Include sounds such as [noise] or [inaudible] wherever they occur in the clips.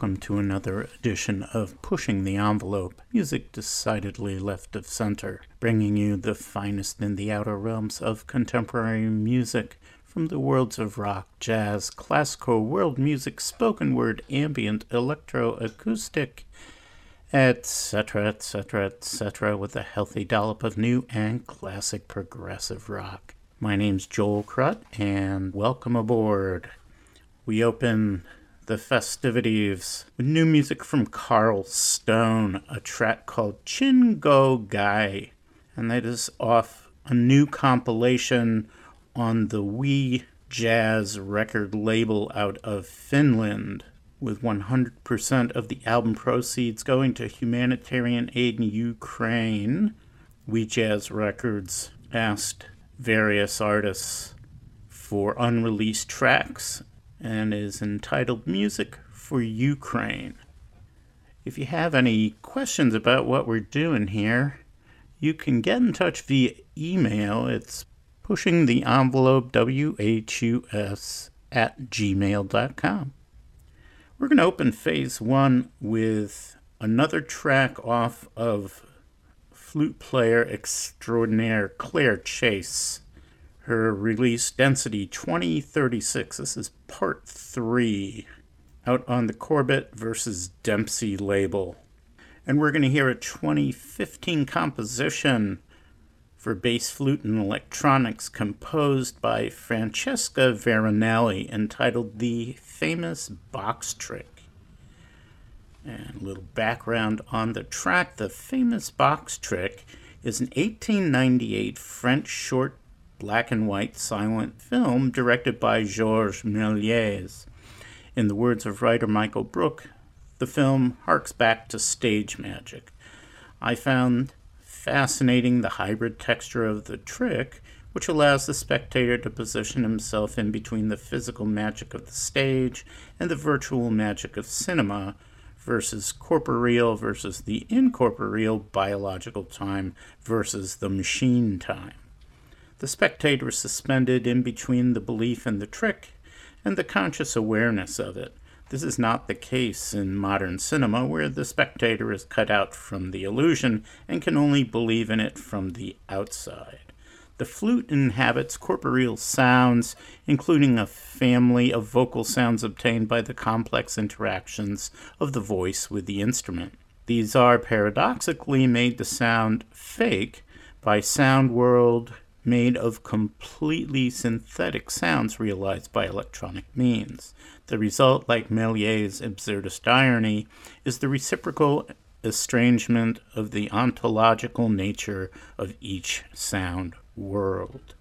welcome to another edition of Pushing the Envelope, music decidedly left of center, bringing you the finest in the outer realms of contemporary music from the worlds of rock, jazz, classical, world music, spoken word, ambient, electro, acoustic, etc., etc., etc., with a healthy dollop of new and classic progressive rock. My name's Joel Krut, and welcome aboard. We open the festivities with new music from Carl Stone, a track called Chin-Go Gae, and that is off a new compilation on the We Jazz record label out of Finland, with 100% of the album proceeds going to humanitarian aid in Ukraine. We Jazz Records asked various artists for unreleased tracks and is entitled Music for Ukraine. If you have any questions about what we're doing here, you can get in touch via email. It's pushing the envelope WHUS at gmail.com. We're going to open phase one with another track off of flute player extraordinaire Claire Chase her release Density 2036. This is part three out on the Corbett versus Dempsey label. And we're going to hear a 2015 composition for bass flute and electronics composed by Francesca Verunelli entitled The Famous Box Trick. And a little background on the track The Famous Box Trick is an 1898 French short black and white silent film directed by Georges Méliès. In the words of writer Michael Brook, the film harks back to stage magic. I found fascinating the hybrid texture of the trick, which allows the spectator to position himself in between the physical magic of the stage and the virtual magic of cinema versus corporeal versus the incorporeal biological time versus the machine time. The spectator is suspended in between the belief in the trick and the conscious awareness of it. This is not the case in modern cinema, where the spectator is cut out from the illusion and can only believe in it from the outside. The flute inhabits corporeal sounds, including a family of vocal sounds obtained by the complex interactions of the voice with the instrument. These are paradoxically made to sound fake by sound world made of completely synthetic sounds realized by electronic means. The result, like Méliès' absurdist irony, is the reciprocal estrangement of the ontological nature of each sound world.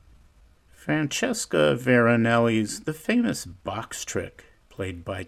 Francesca Verunelli's The Famous Box Trick, played by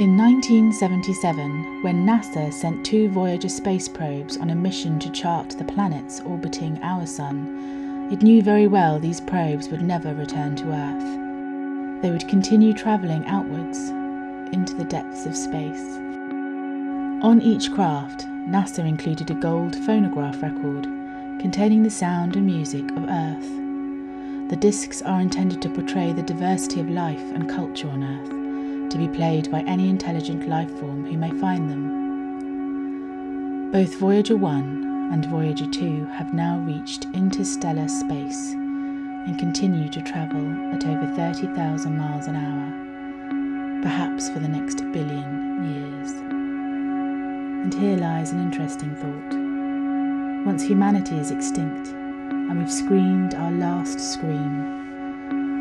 In 1977, when NASA sent two Voyager space probes on a mission to chart the planets orbiting our Sun, it knew very well these probes would never return to Earth. They would continue travelling outwards into the depths of space. On each craft, NASA included a gold phonograph record containing the sound and music of Earth. The discs are intended to portray the diversity of life and culture on Earth, to be played by any intelligent life form who may find them. Both Voyager 1 and Voyager 2 have now reached interstellar space and continue to travel at over 30,000 miles an hour, perhaps for the next billion years. And here lies an interesting thought. Once humanity is extinct, and we've screamed our last scream,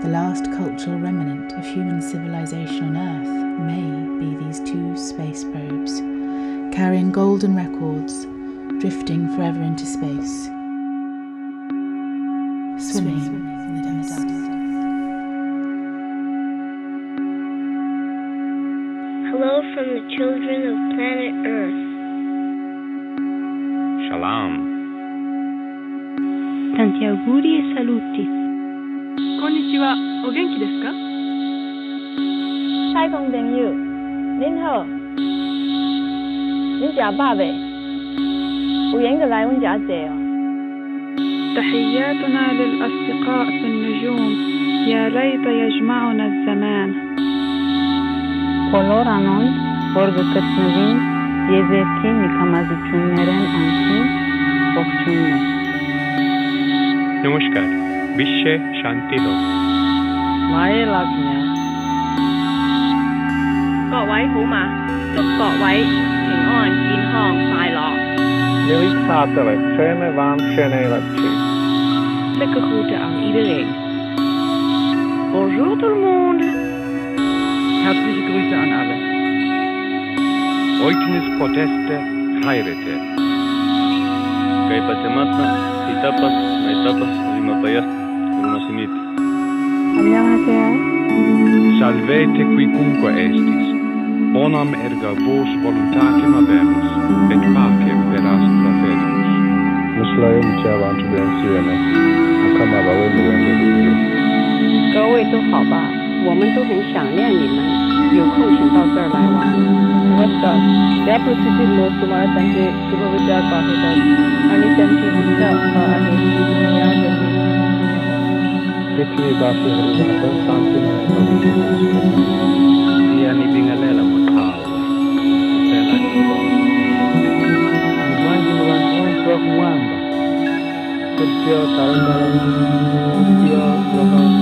the last cultural remnant of human civilization on Earth may be these two space probes, carrying golden records, drifting forever into space, swimming. in 蔡朋友，您好，恁食饱未？有闲就来阮遮坐哦。 تحياتنا للأصدقاء في النجوم يا ليت يجمعنا الزمان Բոլոր անոնց, որ գտնվին եզերքի մի կամազություններեն անցին, ողջույններ։ Namaskar. Vishe Shanti Ho. 买啦，朋友。 各位好嘛，祝各位平安、健康、快樂。Millie saattelen schöne Wandschöne Lekker groeten aan iedereen. Bonjour tout le monde. Herzliche Grüße an alle. Oiknis Podeste Heirete. Kai patemata, etapas, etapas, rimapaya, rimasinit. Salvete qui cunque estis. Bonam erga vos voluntatem habemus, et pacem per astra ferimus. Musulayo mu cy'abantu benshi bene mukama abawemerera ngo bige 各位都好吧？我们都很想念你们，有空请到这儿来玩。 नमस्कार त्यापरिस्थितीत लोक तुम्हाला त्यांचे शुभविचार पाठवतात आणि त्यांची इच्छा आहे की तुम्ही या जगात पृथ्वीवासीहरू मात्र शान्तिमय gue kuang kerja tarik-tarik kerja belakang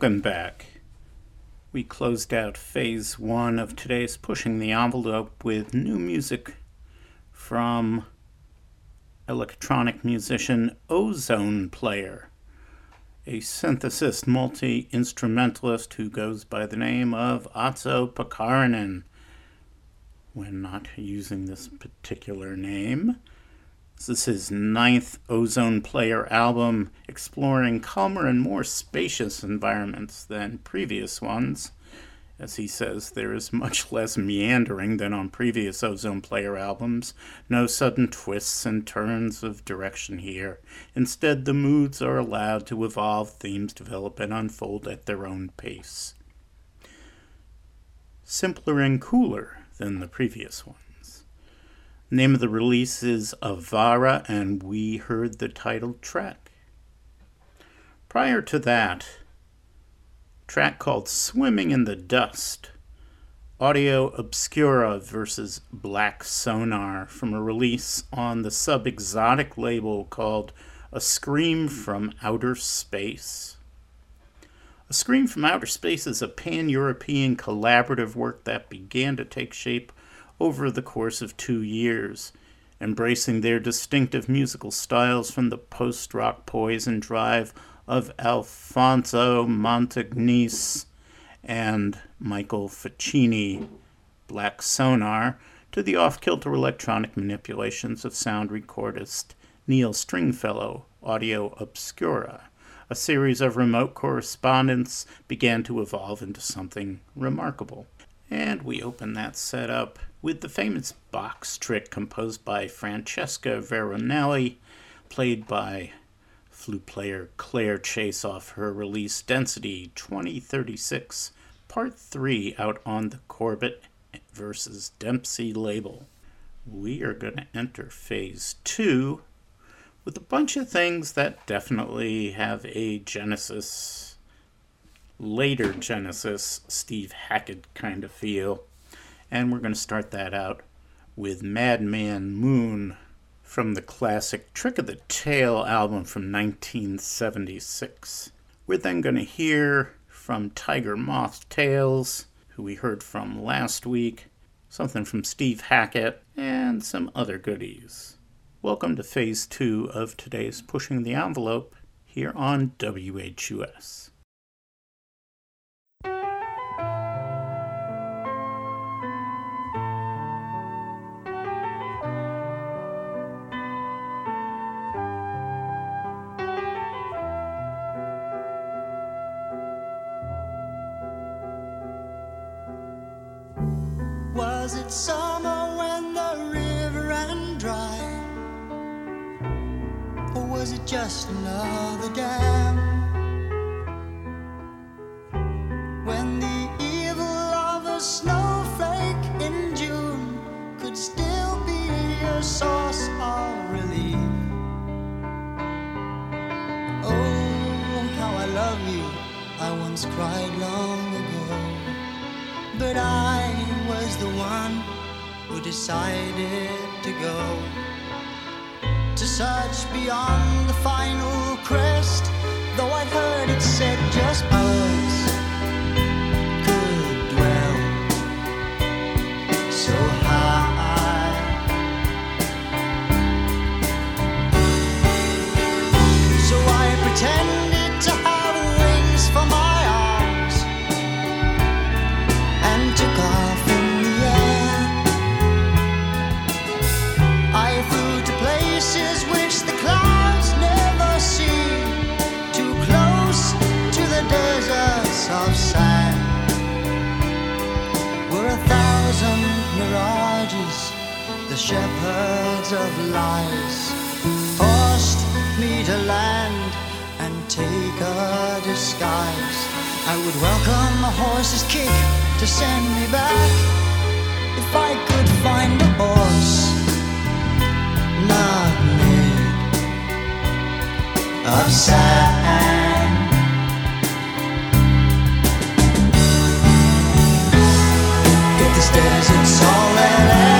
Welcome back. We closed out phase one of today's Pushing the Envelope with new music from electronic musician Ozone Player, a synthesist multi instrumentalist who goes by the name of Otso Pakarinen. When not using this particular name, this is his ninth Ozone Player album, exploring calmer and more spacious environments than previous ones. As he says, there is much [laughs] less meandering than on previous Ozone Player albums. No sudden twists and turns of direction here. Instead, the moods are allowed to evolve, themes develop and unfold at their own pace. Simpler and cooler than the previous one. Name of the release is Avara, and we heard the title track. Prior to that, track called Swimming in the Dust, Audio Obscura versus Black Sonar from a release on the Subexotic label called A Scream from Outer Space. A Scream from Outer Space is a pan European collaborative work that began to take shape over the course of two years, embracing their distinctive musical styles from the post rock poise and drive of Alfonso Montagnese and Michael Facchini, Black Sonar, to the off kilter electronic manipulations of sound recordist Neil Stringfellow, Audio Obscura. A series of remote correspondence began to evolve into something remarkable. And we open that set up with the famous box trick composed by Francesca Verunelli, played by flute player Claire Chase off her release Density 2036, Part 3, out on the Corbett versus Dempsey label. We are going to enter phase 2 with a bunch of things that definitely have a Genesis, later Genesis, Steve Hackett kind of feel. And we're going to start that out with Madman Moon from the classic Trick of the Tail album from 1976. We're then going to hear from Tiger Moth Tales, who we heard from last week, something from Steve Hackett, and some other goodies. Welcome to phase two of today's Pushing the Envelope here on WHUS. Just another dam? When the evil of a snowflake in June could still be a source of relief. Oh, how I love you, I once cried long ago. But I was the one who decided to go search beyond the final crest. Though I'd heard it said just birds could dwell so high. So I pretended shepherds of lies, forced me to land and take a disguise. I would welcome a horse's kick to send me back if I could find a horse not made of sand. If this desert's all there'll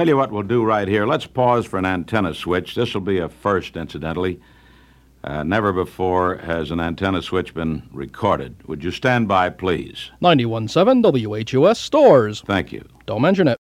Tell you what we'll do right here. Let's pause for an antenna switch. This will be a first, incidentally. Uh, never before has an antenna switch been recorded. Would you stand by, please? 91.7 WHUS Storrs. Thank you. Don't mention it.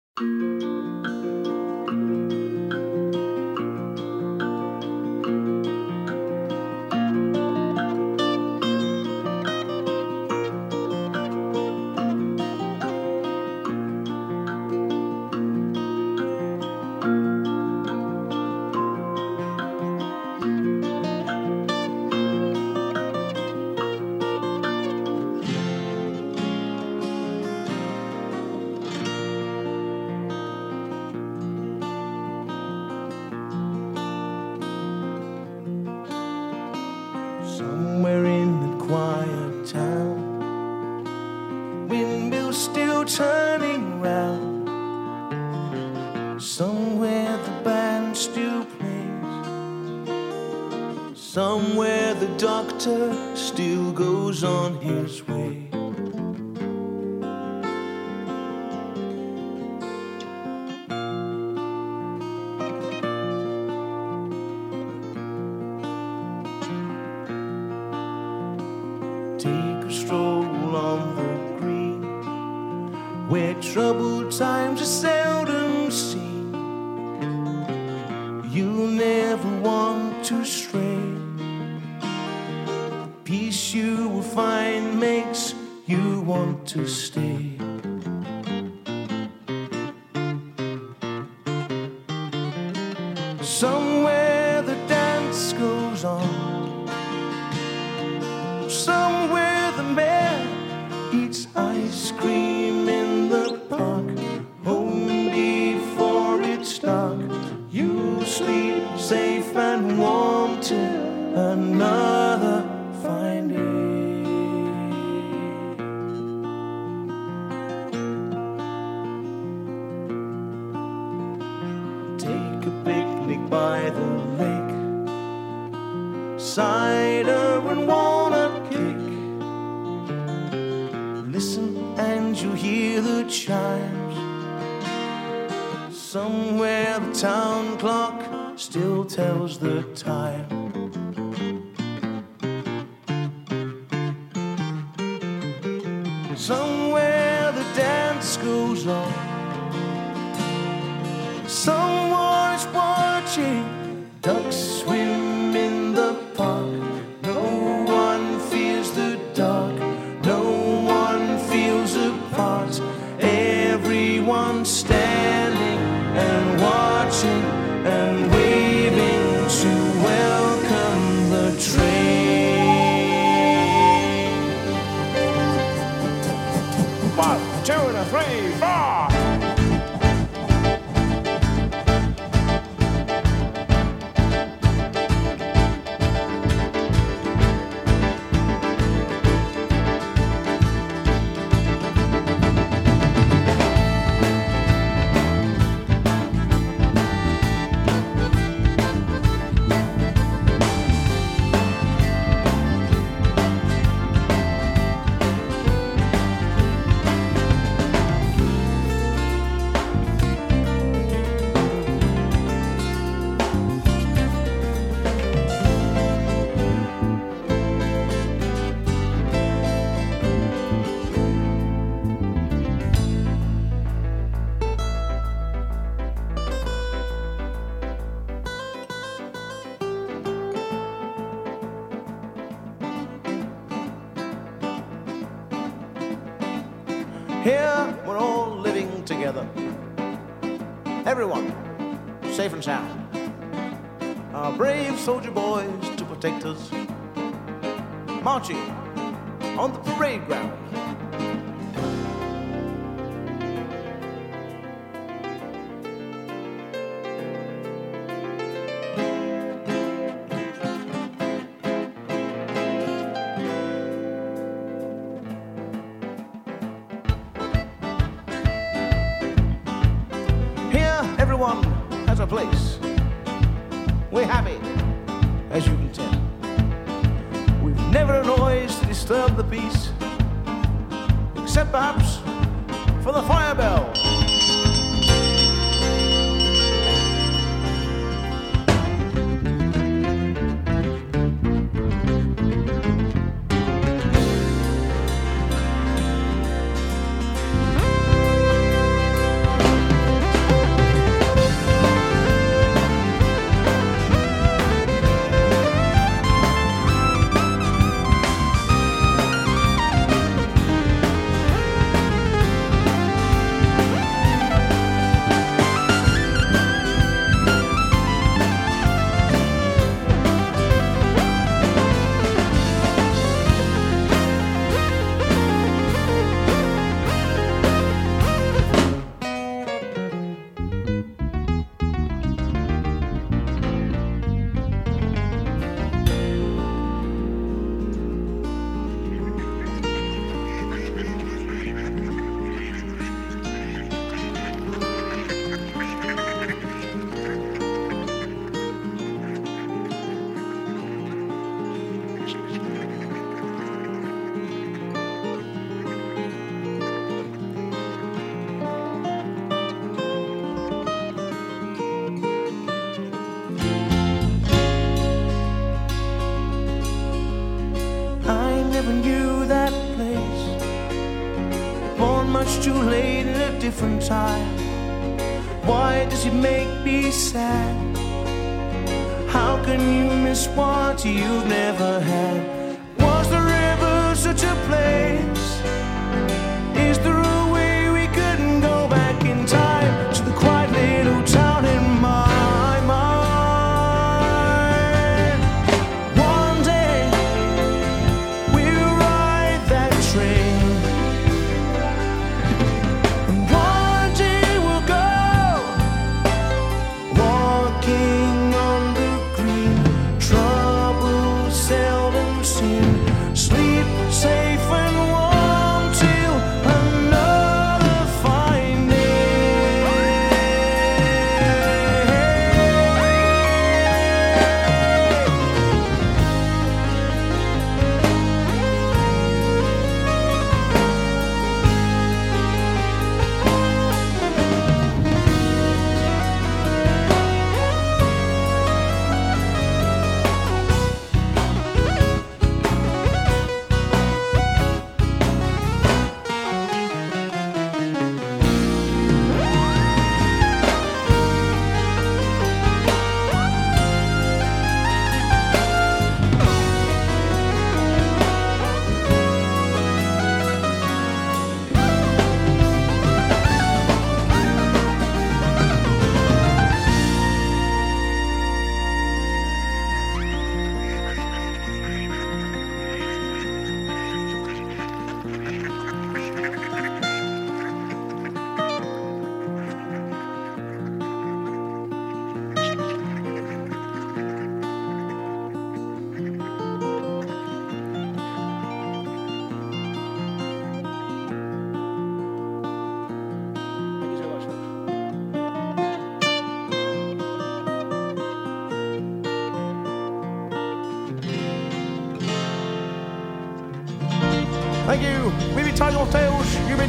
on you. parade ground. sad. How can you miss what you've never had?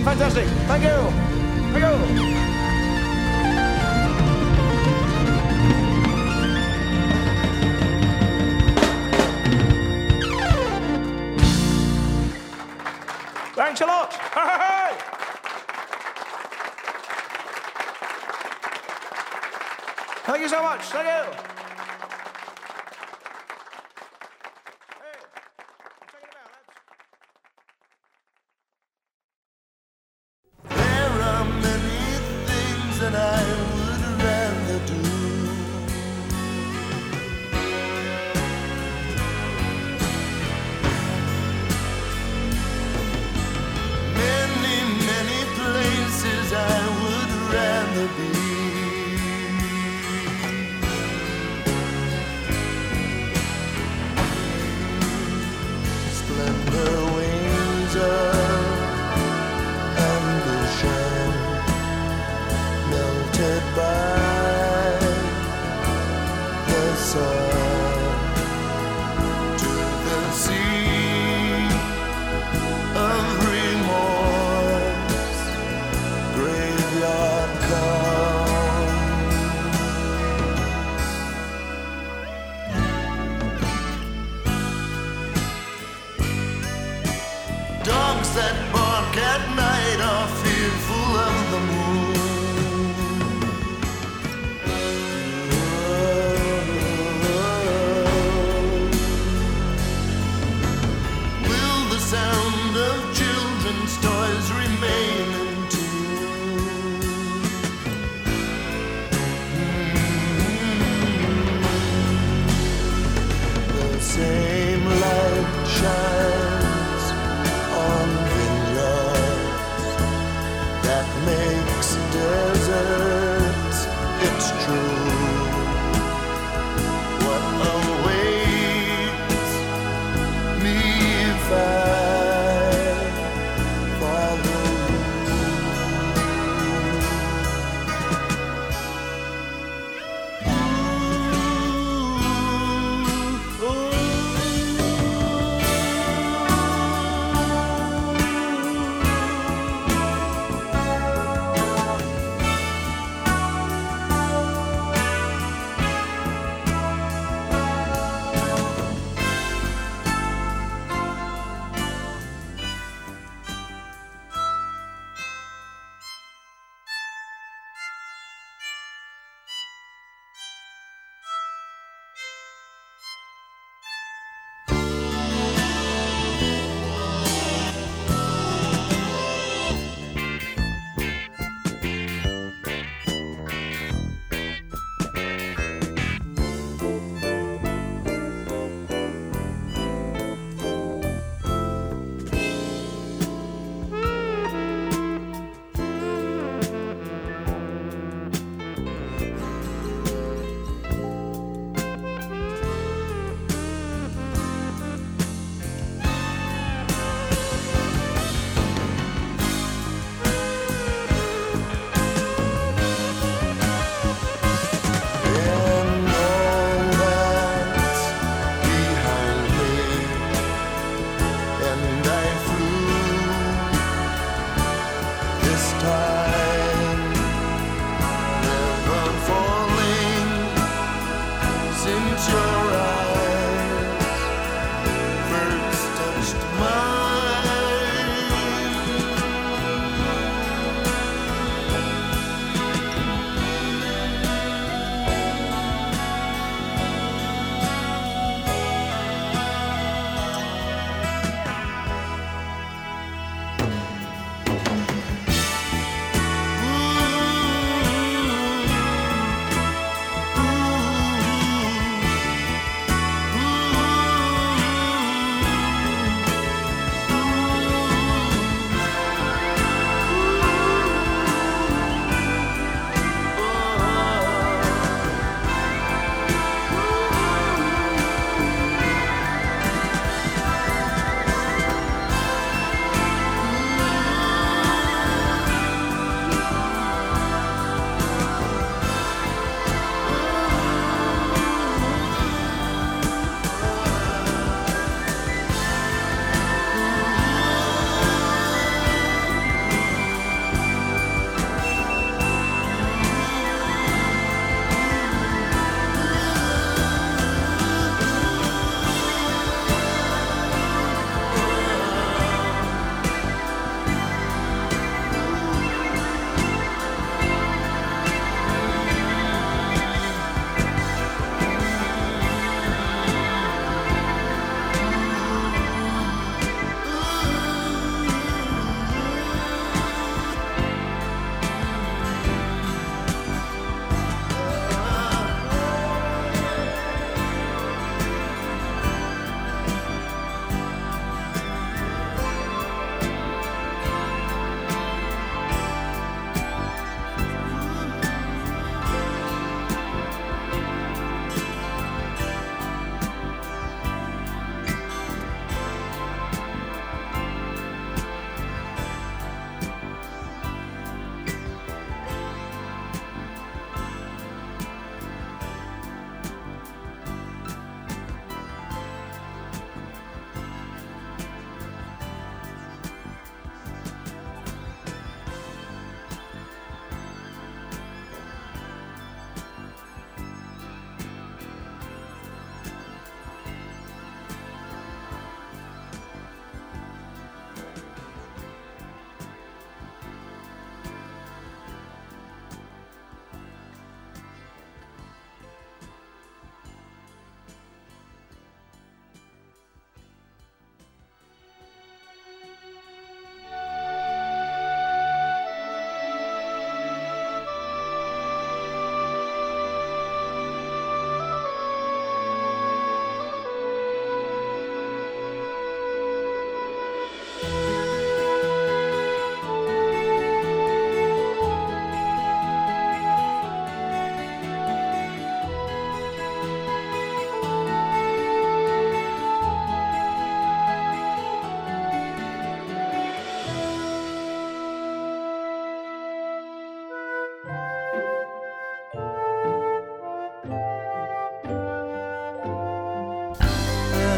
Fantastic. Thank you.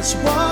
As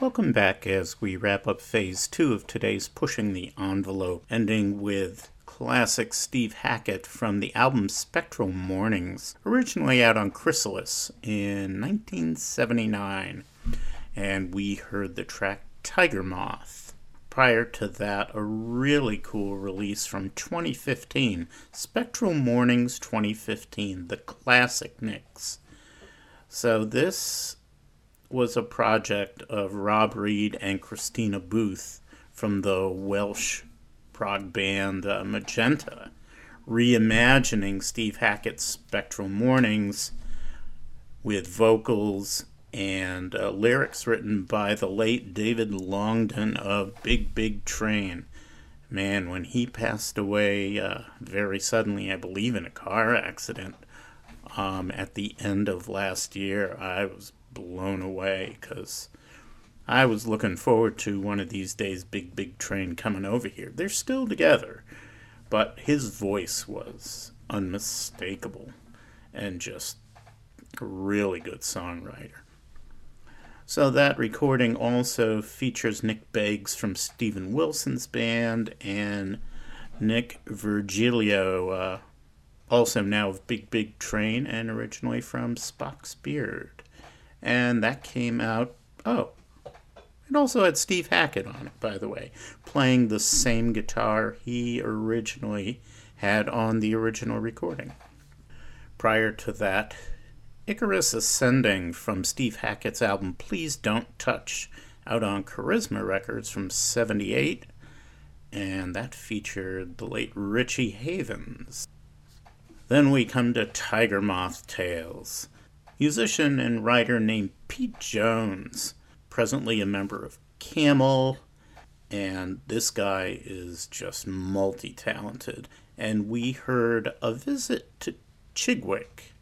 Welcome back as we wrap up phase two of today's Pushing the Envelope, ending with classic Steve Hackett from the album Spectral Mornings, originally out on Chrysalis in 1979. And we heard the track Tiger Moth. Prior to that, a really cool release from 2015, Spectral Mornings 2015, the classic mix. So this was a project of Rob Reed and Christina Booth from the Welsh prog band uh, Magenta, reimagining Steve Hackett's Spectral Mornings with vocals and uh, lyrics written by the late David Longdon of Big Big Train. Man, when he passed away uh, very suddenly, I believe in a car accident um, at the end of last year, I was blown away because I was looking forward to one of these days Big Big Train coming over here. They're still together, but his voice was unmistakable and just a really good songwriter. So that recording also features Nick Beggs from Steven Wilson's band and Nick Virgilio, uh, also now of Big Big Train and originally from Spock's Beard and that came out. Oh, It also had Steve Hackett on it, by the way, playing the same guitar he originally had on the original recording. Prior to that, Icarus Ascending from Steve Hackett's album Please Don't Touch, out on Charisma Records from 78, and that featured the late Richie Havens. Then we come to Tiger Moth Tales. Musician and writer named Pete Jones, presently a member of Camel, and this guy is just multi talented. And we heard a visit to Chigwick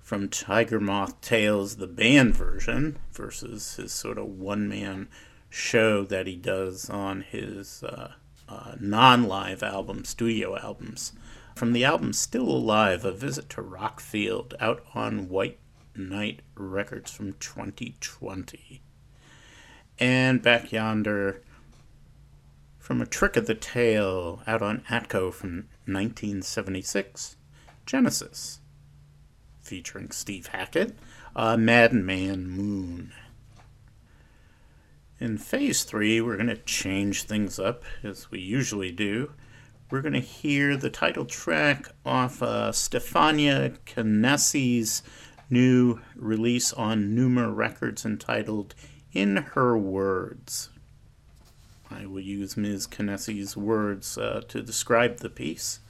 from Tiger Moth Tales, the band version, versus his sort of one man show that he does on his uh, uh, non live album, studio albums. From the album Still Alive, A Visit to Rockfield, out on White Knight Records from 2020. And back yonder, from A Trick of the Tail, out on Atco from 1976, Genesis, featuring Steve Hackett, uh, Madman Moon. In phase three, we're going to change things up as we usually do. We're going to hear the title track off uh, Stefania Canessi's new release on Numa Records entitled In Her Words. I will use Ms. Canessi's words uh, to describe the piece.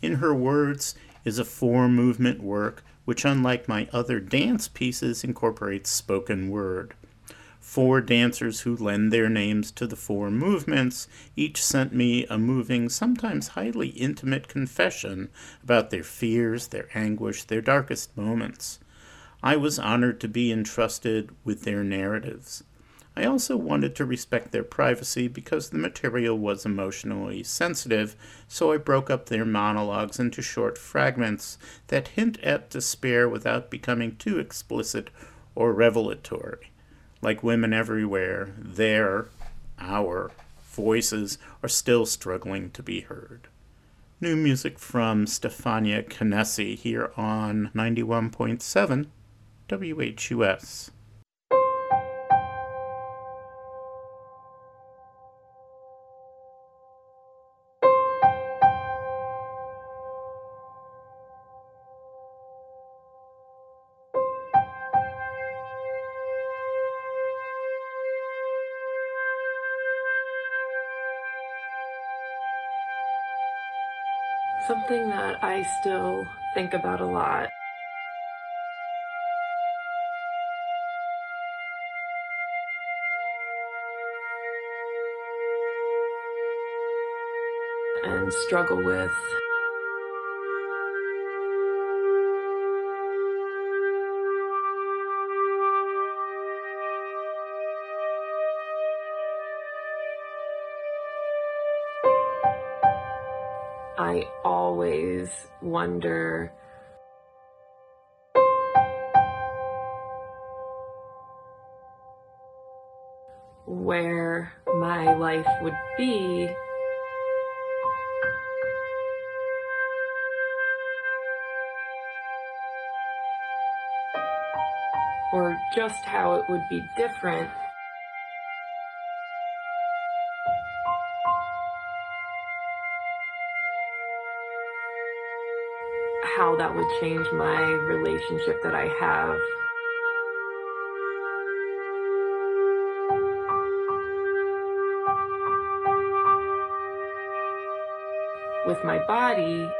In Her Words is a four movement work which, unlike my other dance pieces, incorporates spoken word four dancers who lend their names to the four movements each sent me a moving, sometimes highly intimate confession about their fears, their anguish, their darkest moments. I was honored to be entrusted with their narratives. I also wanted to respect their privacy because the material was emotionally sensitive, so I broke up their monologues into short fragments that hint at despair without becoming too explicit or revelatory like women everywhere, their, our voices are still struggling to be heard. New music from Stefania Canessi here on 91.7 WHUS. I still think about a lot. And struggle with. Wonder. Where my life would be. Or just how it would be different how that would change my relationship that I have with my body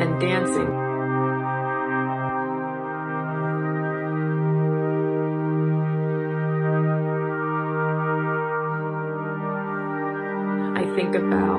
and dancing. About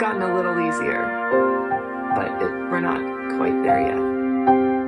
gotten a little easier, but it, we're not quite there yet.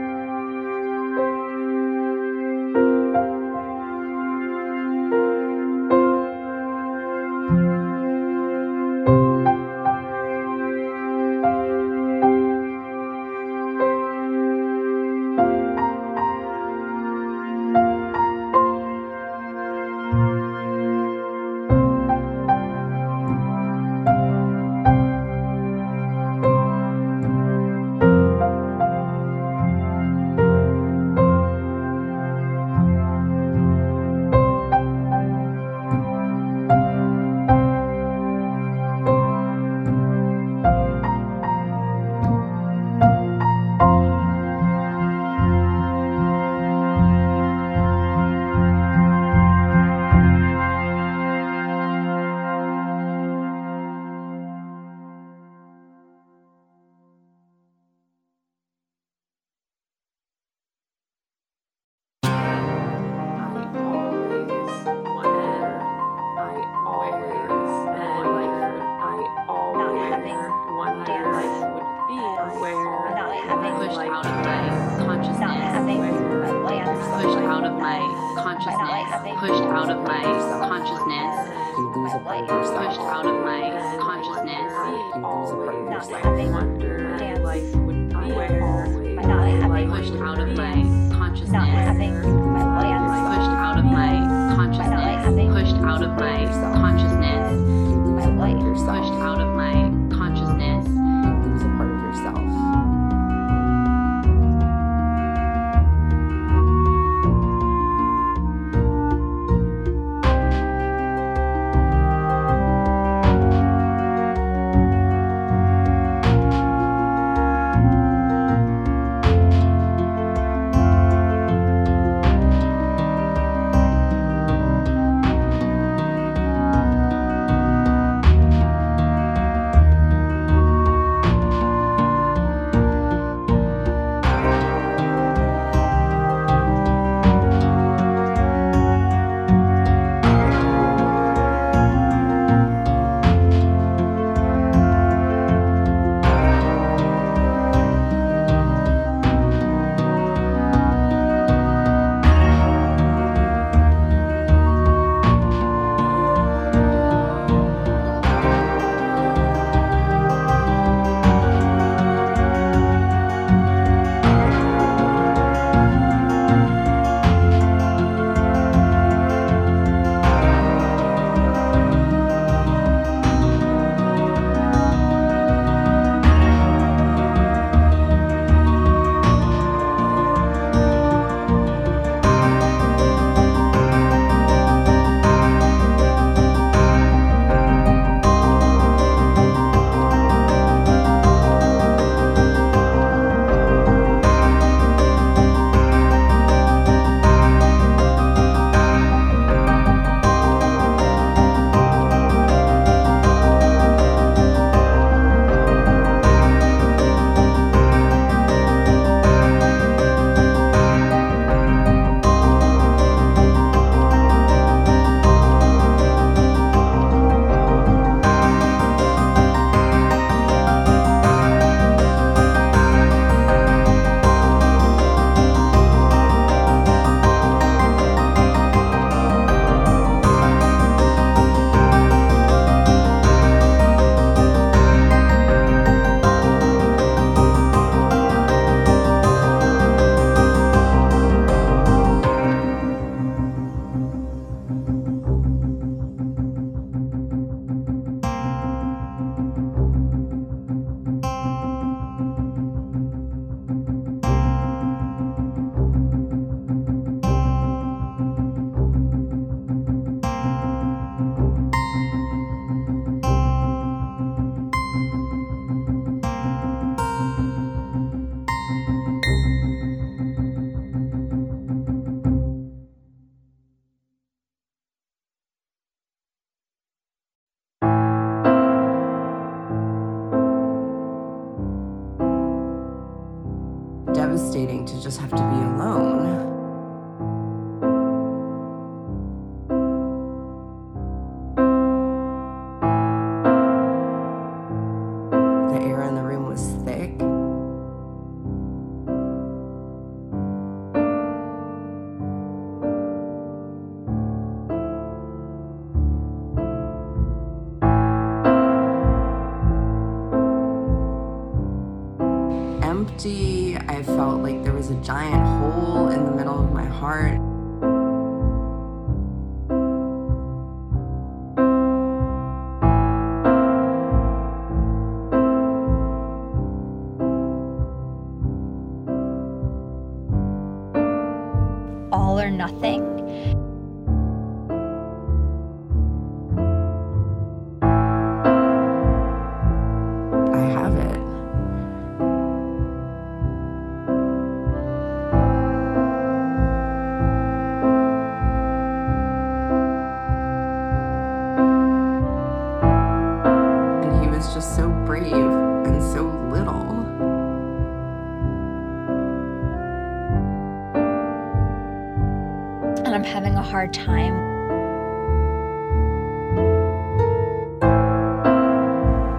Hard time.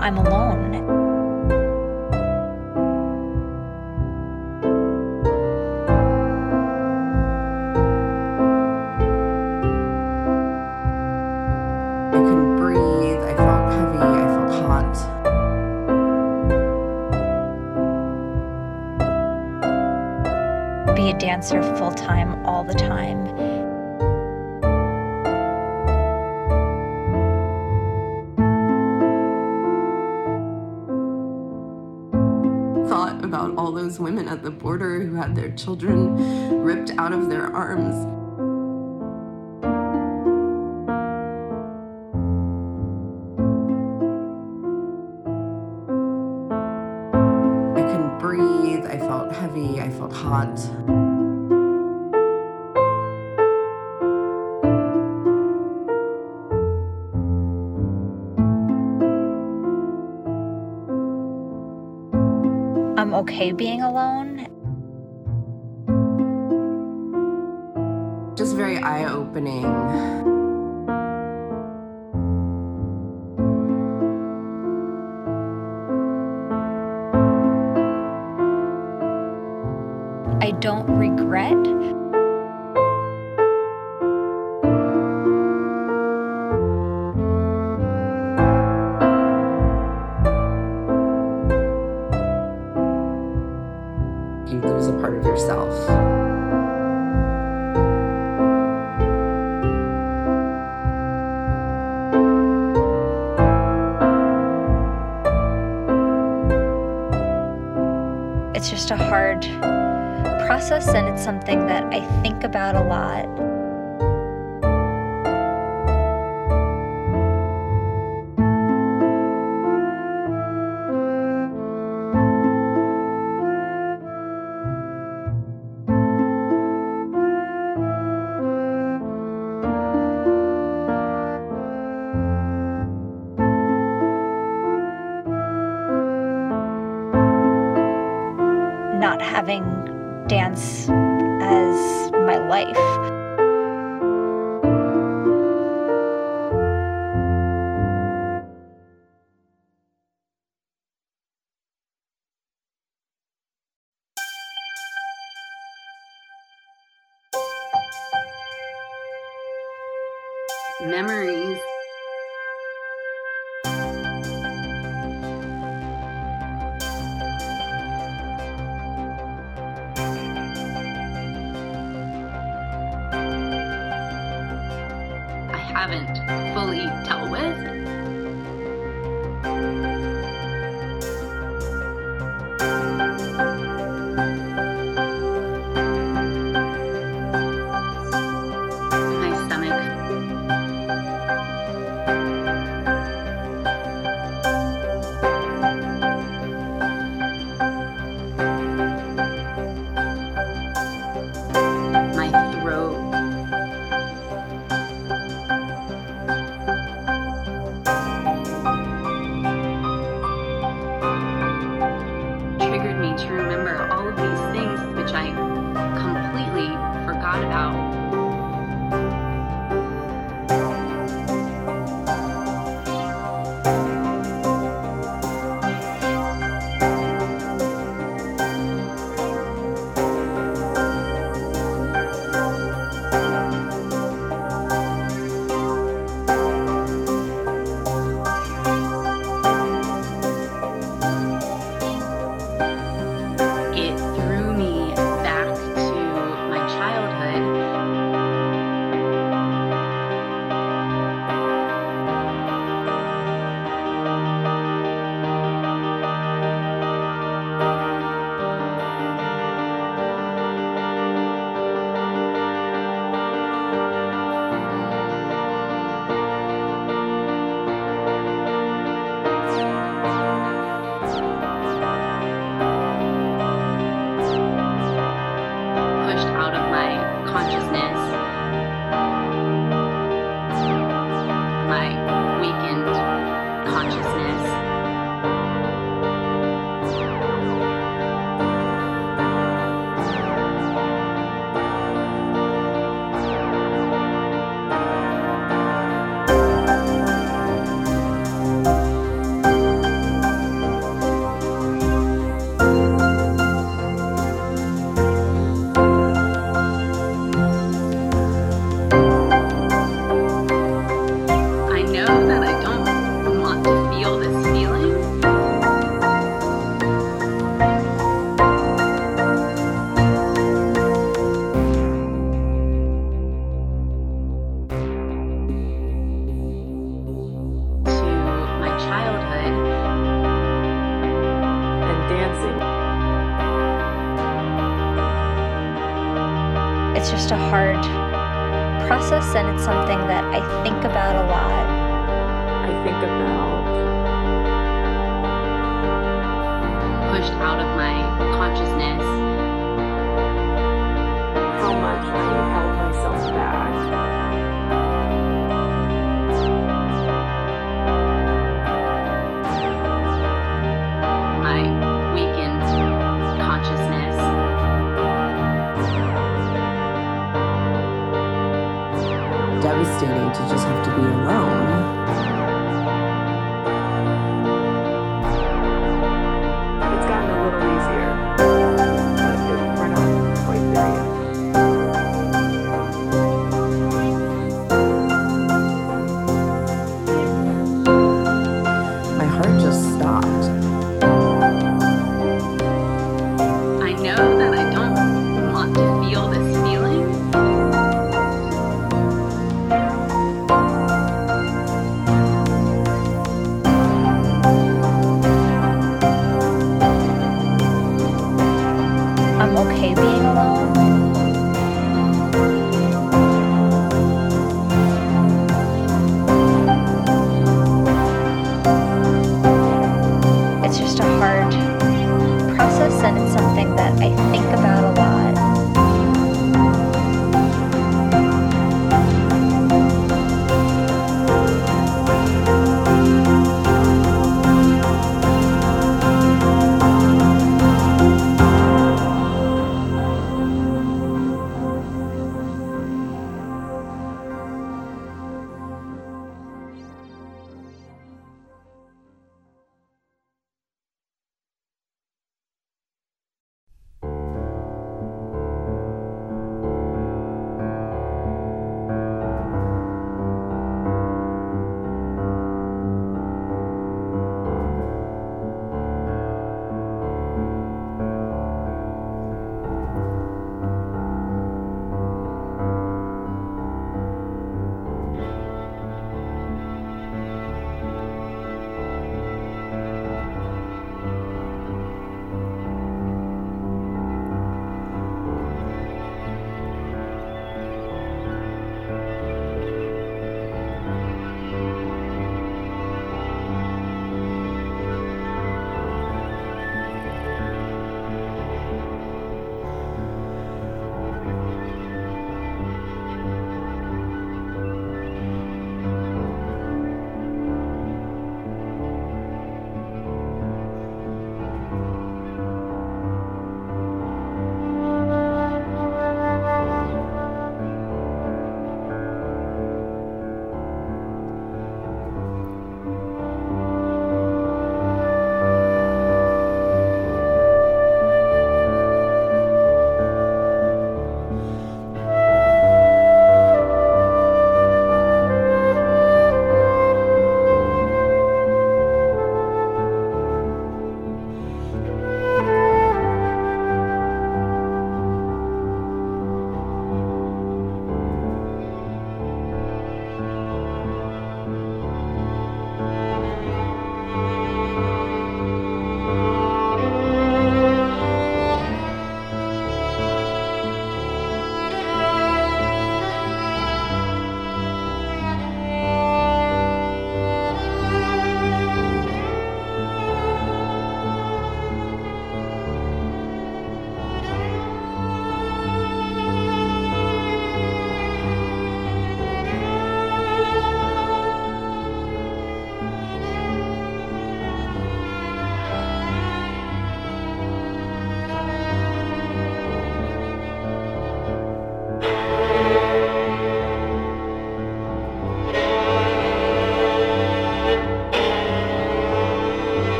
I'm alone. I couldn't breathe. I felt heavy. I felt hot. Be a dancer full time all the time. At the border who had their children ripped out of their arms. I couldn't breathe. I felt heavy. I felt hot. I'm okay being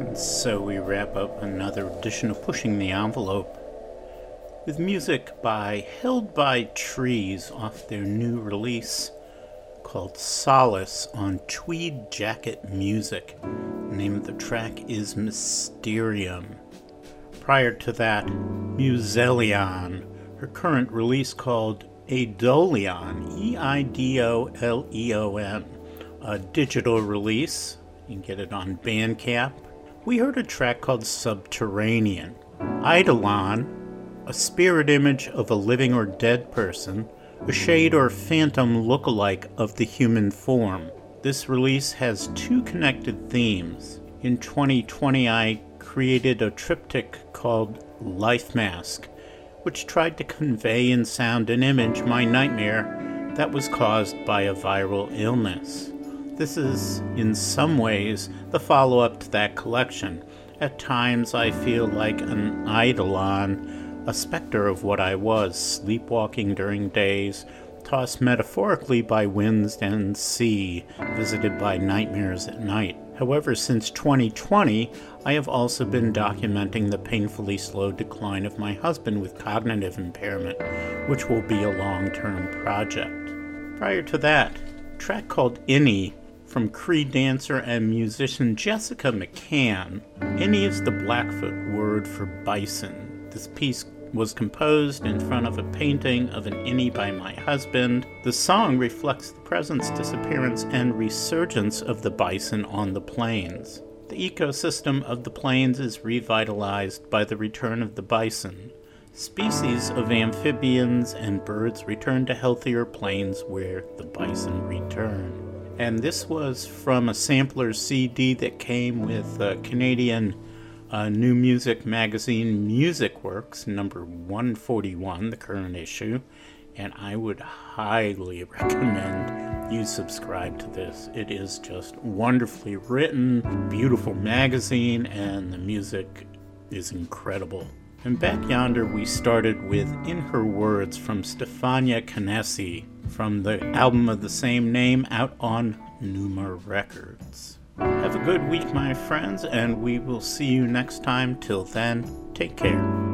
And so we wrap up another edition of Pushing the Envelope with music by Held by Trees off their new release called Solace on Tweed Jacket Music. The name of the track is Mysterium. Prior to that, Muselion, her current release called Eidoleon, E I D O L E O N, a digital release. You can get it on Bandcamp. We heard a track called Subterranean. Eidolon, a spirit image of a living or dead person, a shade or phantom look-alike of the human form. This release has two connected themes. In 2020, I created a triptych called Life Mask, which tried to convey in sound and image my nightmare that was caused by a viral illness. This is, in some ways, the follow up to that collection. At times, I feel like an eidolon, a specter of what I was, sleepwalking during days, tossed metaphorically by winds and sea, visited by nightmares at night. However, since 2020, I have also been documenting the painfully slow decline of my husband with cognitive impairment, which will be a long term project. Prior to that, a track called Innie from Cree dancer and musician Jessica McMann. Innie is the Blackfoot word for bison. This piece was composed in front of a painting of an innie by my husband. The song reflects the presence, disappearance, and resurgence of the bison on the plains. The ecosystem of the plains is revitalized by the return of the bison. Species of amphibians and birds return to healthier plains where the bison return. And this was from a sampler CD that came with a Canadian uh, new music magazine, Music Works, number 141, the current issue. And I would highly [laughs] recommend you subscribe to this. It is just wonderfully written, beautiful magazine, and the music is incredible. And back yonder, we started with In Her Words from Stefania Canesi from the album of the same name out on Numa Records. Have a good week, my friends, and we will see you next time. Till then, take care.